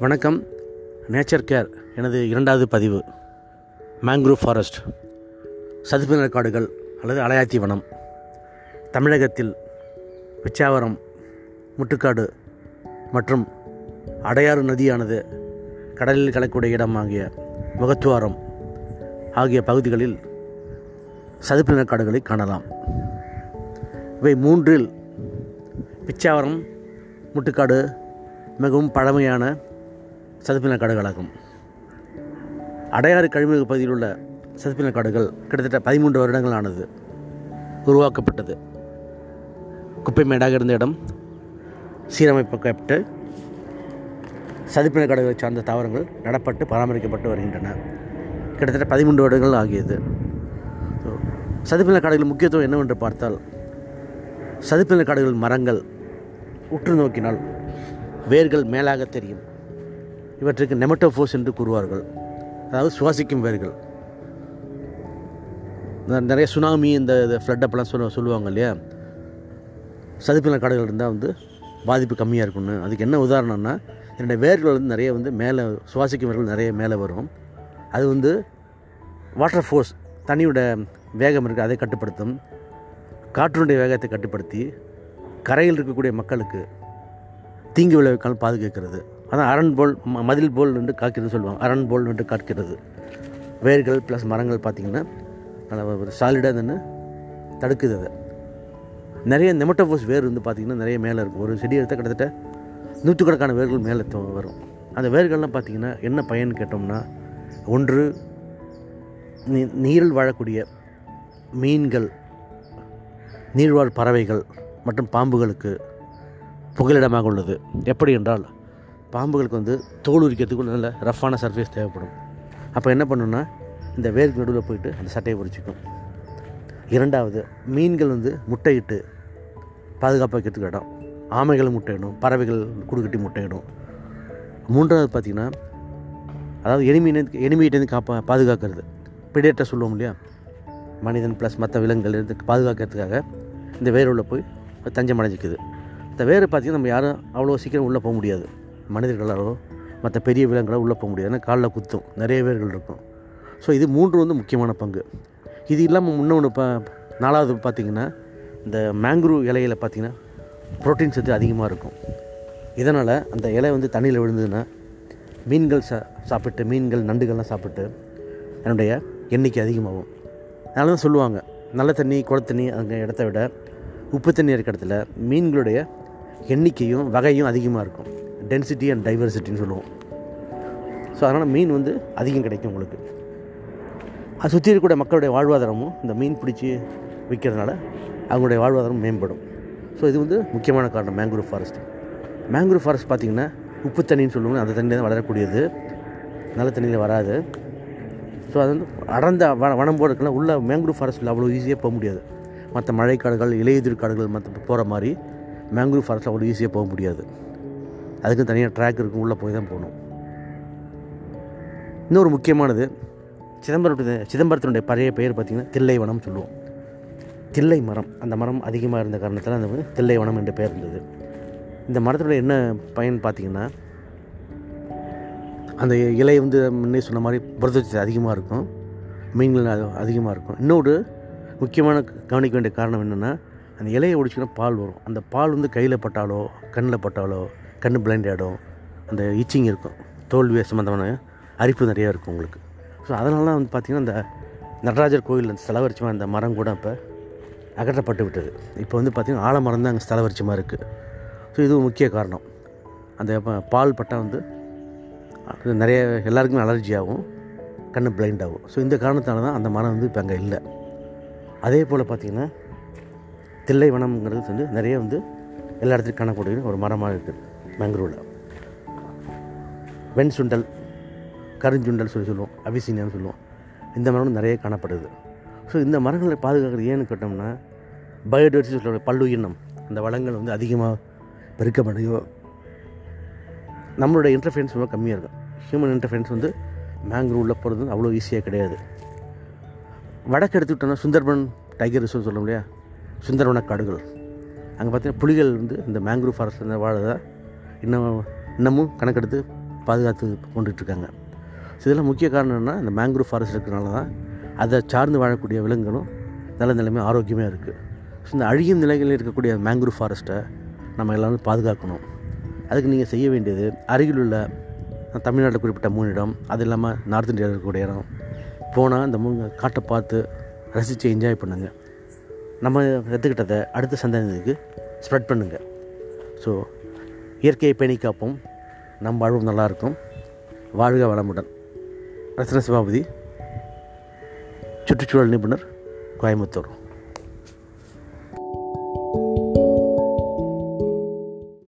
வணக்கம். Nature care எனது இரண்டாவது பதிவு. மேங்க்ரூவ் ஃபாரஸ்ட் சதுப்பு நிலக்காடுகள் அல்லது அலையாத்தி வனம். தமிழகத்தில் பிச்சாவரம் முட்டுக்காடு மற்றும் அடையாறு நதியானது கடலில் கலக்கூடிய இடமாகிய முகத்துவாரம் ஆகிய பகுதிகளில் சதுப்பு நிலக்காடுகளை காணலாம். இவை மூன்றில் பிச்சாவரம் முட்டுக்காடு மிகவும் பழமையான சதுப்பின காடுகளாகும். அடையாறு கழிமுக பகுதியில் உள்ள சதுப்பின காடுகள் கிட்டத்தட்ட பதிமூன்று வருடங்கள் ஆனது உருவாக்கப்பட்டது. குப்பை மேடாக இருந்த இடம் சீரமைக்கப்பட்டு சதுப்பின காடுகளை சார்ந்த தாவரங்கள் நடப்பட்டு பராமரிக்கப்பட்டு வருகின்றன. கிட்டத்தட்ட பதிமூன்று வருடங்கள் ஆகியது. சதுப்பின காடுகளின் முக்கியத்துவம் என்னவென்று பார்த்தால் சதுப்பின காடுகளின் மரங்கள் உற்று நோக்கினால் வேர்கள் மேலாக தெரியும். இவற்றுக்கு நெமட்டோஃபோஸ் என்று கூறுவார்கள். அதாவது சுவாசிக்கும் வேர்கள். நிறைய சுனாமி இந்த ஃப்ளட் அப்பெல்லாம் சொல்ல சொல்லுவாங்க இல்லையா? சதுப்பின காடுகள் இருந்தால் வந்து பாதிப்பு கம்மியாக இருக்கும்னு. அதுக்கு என்ன உதாரணம்னா என்னுடைய வேர்கள் வந்து நிறைய வந்து மேலே சுவாசிக்கும் வேர்கள் நிறைய மேலே வரும். அது வந்து வாட்டர் ஃபோர்ஸ் தண்ணியோட வேகம் இருக்குது அதை கட்டுப்படுத்தும். காற்றினுடைய வேகத்தை கட்டுப்படுத்தி கரையில் இருக்கக்கூடிய மக்களுக்கு தீங்கு விளைவிக்காமல் பாதுகாக்கிறது. அதான் அரண் போல் ம- மதில் போல் நின்று காக்கிறது சொல்லுவாங்க. அரண் போல் நின்று காக்கிறது. வேர்கள் ப்ளஸ் மரங்கள் பார்த்திங்கன்னா நல்லா ஒரு சாலிடாக நின்று தடுக்குது அதை. நிறைய நெமட்டோஃபோஸ் வேர் வந்து பார்த்திங்கன்னா நிறைய மேலே இருக்கும். ஒரு செடி எடுத்தால் கிட்டத்தட்ட நூற்றுக்கணக்கான வேர்கள் மேலே வரும். அந்த வேர்கள்லாம் பார்த்திங்கன்னா என்ன பயன் கேட்டோம்னா ஒன்று நீ நீரில் வாழக்கூடிய மீன்கள் நீர்வாழ் பறவைகள் மற்றும் பாம்புகளுக்கு புகலிடமாக உள்ளது. எப்படி என்றால் பாம்புகளுக்கு வந்து தோல் உரிக்கிறதுக்கு நல்ல ரஃப்பான சர்ஃபேஸ் தேவைப்படும். அப்போ என்ன பண்ணுன்னா இந்த வேருக்கு நடுவில் போயிட்டு அந்த சட்டையை பிடிச்சிக்கும் இரண்டாவது மீன்கள் வந்து முட்டையிட்டு பாதுகாப்பாக வைக்கிறதுக்கு இடம். ஆமைகள் முட்டையிடும் பறவைகள் குடுக்கட்டி முட்டையிடும். மூன்றாவது பார்த்திங்கன்னா அதாவது எனிமீனை எனிமீட்டேருந்து காப்பா பாதுகாக்கிறது. பிடேட்டர் சொல்லுவோம் இல்லையா? மனிதன் ப்ளஸ் மற்ற விலங்குகள் இருந்து பாதுகாக்கிறதுக்காக இந்த வேர் உள்ளே போய் தஞ்சம் அடைஞ்சிக்குது. இந்த வேர் பார்த்திங்கன்னா நம்ம யாரும் அவ்வளோ சீக்கிரம் உள்ளே போக முடியாது. மனிதர்களாலோ மற்ற பெரிய விலங்குகளோ உள்ளே போக முடியாது. ஏன்னா காலில் குத்தும். நிறைய பேர்கள் இருக்கும். ஸோ இது மூன்று வந்து முக்கியமான பங்கு. இது இல்லாமல் இன்னொன்று ப நாலாவது பார்த்திங்கன்னா இந்த மேங்க்ரூவ் இலையில பார்த்திங்கன்னா புரோட்டீன் சத்து அதிகமாக இருக்கும். இதனால் அந்த இலை வந்து தண்ணியில் விழுந்ததுன்னா மீன்கள் சா சாப்பிட்டு மீன்கள் நண்டுகள்லாம் சாப்பிட்டு என்னுடைய எண்ணிக்கை அதிகமாகும். அதனால தான் சொல்லுவாங்க நல்ல தண்ணி குள தண்ணி அங்கே இடத்த விட உப்பு தண்ணி இருக்க இடத்துல மீன்களுடைய எண்ணிக்கையும் வகையும் அதிகமாக இருக்கும். டென்சிட்டி அண்ட் டைவர்சிட்டின்னு சொல்லுவோம். ஸோ அதனால் மீன் வந்து அதிகம் கிடைக்கும் உங்களுக்கு. அது சுற்றி இருக்கக்கூடிய மக்களுடைய வாழ்வாதாரமும் இந்த மீன் பிடிச்சி விற்கிறதுனால அவங்களுடைய வாழ்வாதாரம் மேம்படும். ஸோ இது வந்து முக்கியமான காரணம் மேங்க்ரூவ் ஃபாரஸ்ட் மேங்க்ரூவ் ஃபாரஸ்ட் பார்த்திங்கன்னா உப்பு தண்ணின்னு சொல்லுவாங்க. அந்த தண்ணியில் தான் வளரக்கூடியது. நல்ல தண்ணியில் வராது. ஸோ அது வந்து அடர்ந்த வன வனம் போல உள்ள மேங்க்ரூவ் ஃபாரஸ்ட்டில் அவ்வளோ ஈஸியாக போக முடியாது. மற்ற மழைக்காடுகள் இலையுதிர் காடுகள் மற்ற போகிற மாதிரி மேங்க்ரூவ் ஃபாரஸ்ட்டில் அவ்வளோ ஈஸியாக போக முடியாது. அதுக்கு தனியாக ட்ராக் இருக்கும் உள்ளே போய் தான் போகணும். இன்னொரு முக்கியமானது சிதம்பரத்துடைய சிதம்பரத்தினுடைய பழைய பெயர் பார்த்திங்கன்னா தில்லைவனம் சொல்லுவோம். தில்லை மரம் அந்த மரம் அதிகமாக இருந்த காரணத்தால் அந்த தில்லைவனம் என்ற பெயர் இருந்தது. இந்த மரத்தினுடைய என்ன பயன் பார்த்திங்கன்னா அந்த இலை வந்து முன்னே சொன்ன மாதிரி புரதச்சத்து அதிகமாக இருக்கும் மீன்கள் அது- அதிகமாக இருக்கும். இன்னொரு முக்கியமான கவனிக்க வேண்டிய காரணம் என்னென்னா அந்த இலையை ஒடிச்சிங்கன்னா பால் வரும். அந்த பால் வந்து கையில் பட்டாலோ கண்ணில் பட்டாலோ கண் பிளைண்ட் ஆகிடும் அந்த இச்சிங் இருக்கும். தோல்வி சம்மந்தமான அரிப்பு நிறையா இருக்கும் உங்களுக்கு. ஸோ அதனால வந்து பார்த்திங்கன்னா அந்த நடராஜர் கோயில் அந்த ஸ்தலவரிச்சமாக அந்த மரம் கூட இப்போ அகற்றப்பட்டு விட்டது. இப்போ வந்து பார்த்திங்கன்னா ஆலமரம் தான் அங்கே ஸ்தலவரிச்சமாக இருக்குது ஸோ இது முக்கிய காரணம். அந்த பால் பட்டா வந்து அது நிறைய எல்லாருக்குமே அலர்ஜி ஆகும். கண் பிளைண்ட் ஆகும். ஸோ இந்த காரணத்தால தான் அந்த மரம் வந்து இப்போ அங்கே இல்லை. அதே போல் பார்த்திங்கன்னா தில்லை வனம்ங்கிறது வந்து நிறைய வந்து எல்லா இடத்துலையும் காணக்கூடிய ஒரு மரமாக இருக்குது. மேங்க்ரூவில் வெண் சுண்டல் கருஞ்சுண்டல் சொல்லி சொல்லுவோம் அபிசீனியான்னு சொல்லுவோம். இந்த மரங்களும் நிறைய காணப்படுது. ஸோ இந்த மரங்களை பாதுகாக்கிறது ஏன்னு கேட்டோம்னா பயோடைவர்சிட்டி சொல்கிற பல்லுயிரினம் அந்த வளங்கள் வந்து அதிகமாக பெருக்கப்படையோ நம்மளோட இன்டர்ஃபரன்ஸ் ரொம்ப கம்மியாக இருக்கும். ஹியூமன் இன்டர்ஃபரன்ஸ் வந்து மேங்க்ரூவில் போகிறது வந்து அவ்வளோ ஈஸியாக கிடையாது. வடக்கு எடுத்துக்கிட்டோம்னா சுந்தர்பன் டைகர் ரிசர்வ் சொல்ல இல்லையா? சுந்தரவன காடுகள். அங்கே பார்த்தீங்கன்னா புலிகள் வந்து இந்த மேங்க்ரூவ் ஃபாரஸ்ட்டில் வாழதா இன்னும் இன்னமும் கணக்கெடுத்து பாதுகாத்து கொண்டுட்ருக்காங்க. ஸோ இதெல்லாம் முக்கிய காரணம் இந்த மேங்க்ரூவ் ஃபாரஸ்ட் இருக்கிறனால தான் அதை சார்ந்து வாழக்கூடிய விலங்குகளும் நல்ல நிலைமை ஆரோக்கியமாக இருக்குது ஸோ இந்த அழியும் நிலைகளில் இருக்கக்கூடிய மேங்க்ரூவ் ஃபாரஸ்ட்டை நம்ம எல்லாரும் பாதுகாக்கணும். அதுக்கு நீங்கள் செய்ய வேண்டியது அருகிலுள்ள தமிழ்நாட்டில் குறிப்பிட்ட மூணு இடம் அது இல்லாமல் நார்த் இந்தியாவில் இருக்கக்கூடிய இடம் போனால் இந்த மூணு காட்டை பார்த்து ரசித்து என்ஜாய் பண்ணுங்கள் நம்ம கற்றுக்கிட்டதை அடுத்த சந்ததிக்கு ஸ்ப்ரெட் பண்ணுங்கள் ஸோ இயற்கையை பேணி காப்போம். நம் வாழ்வும் நல்லாயிருக்கும். வாழ்க வளமுடன். ரத்ன சிவாபதி சுற்றுச்சூழல் நிபுணர் கோயம்புத்தூர்.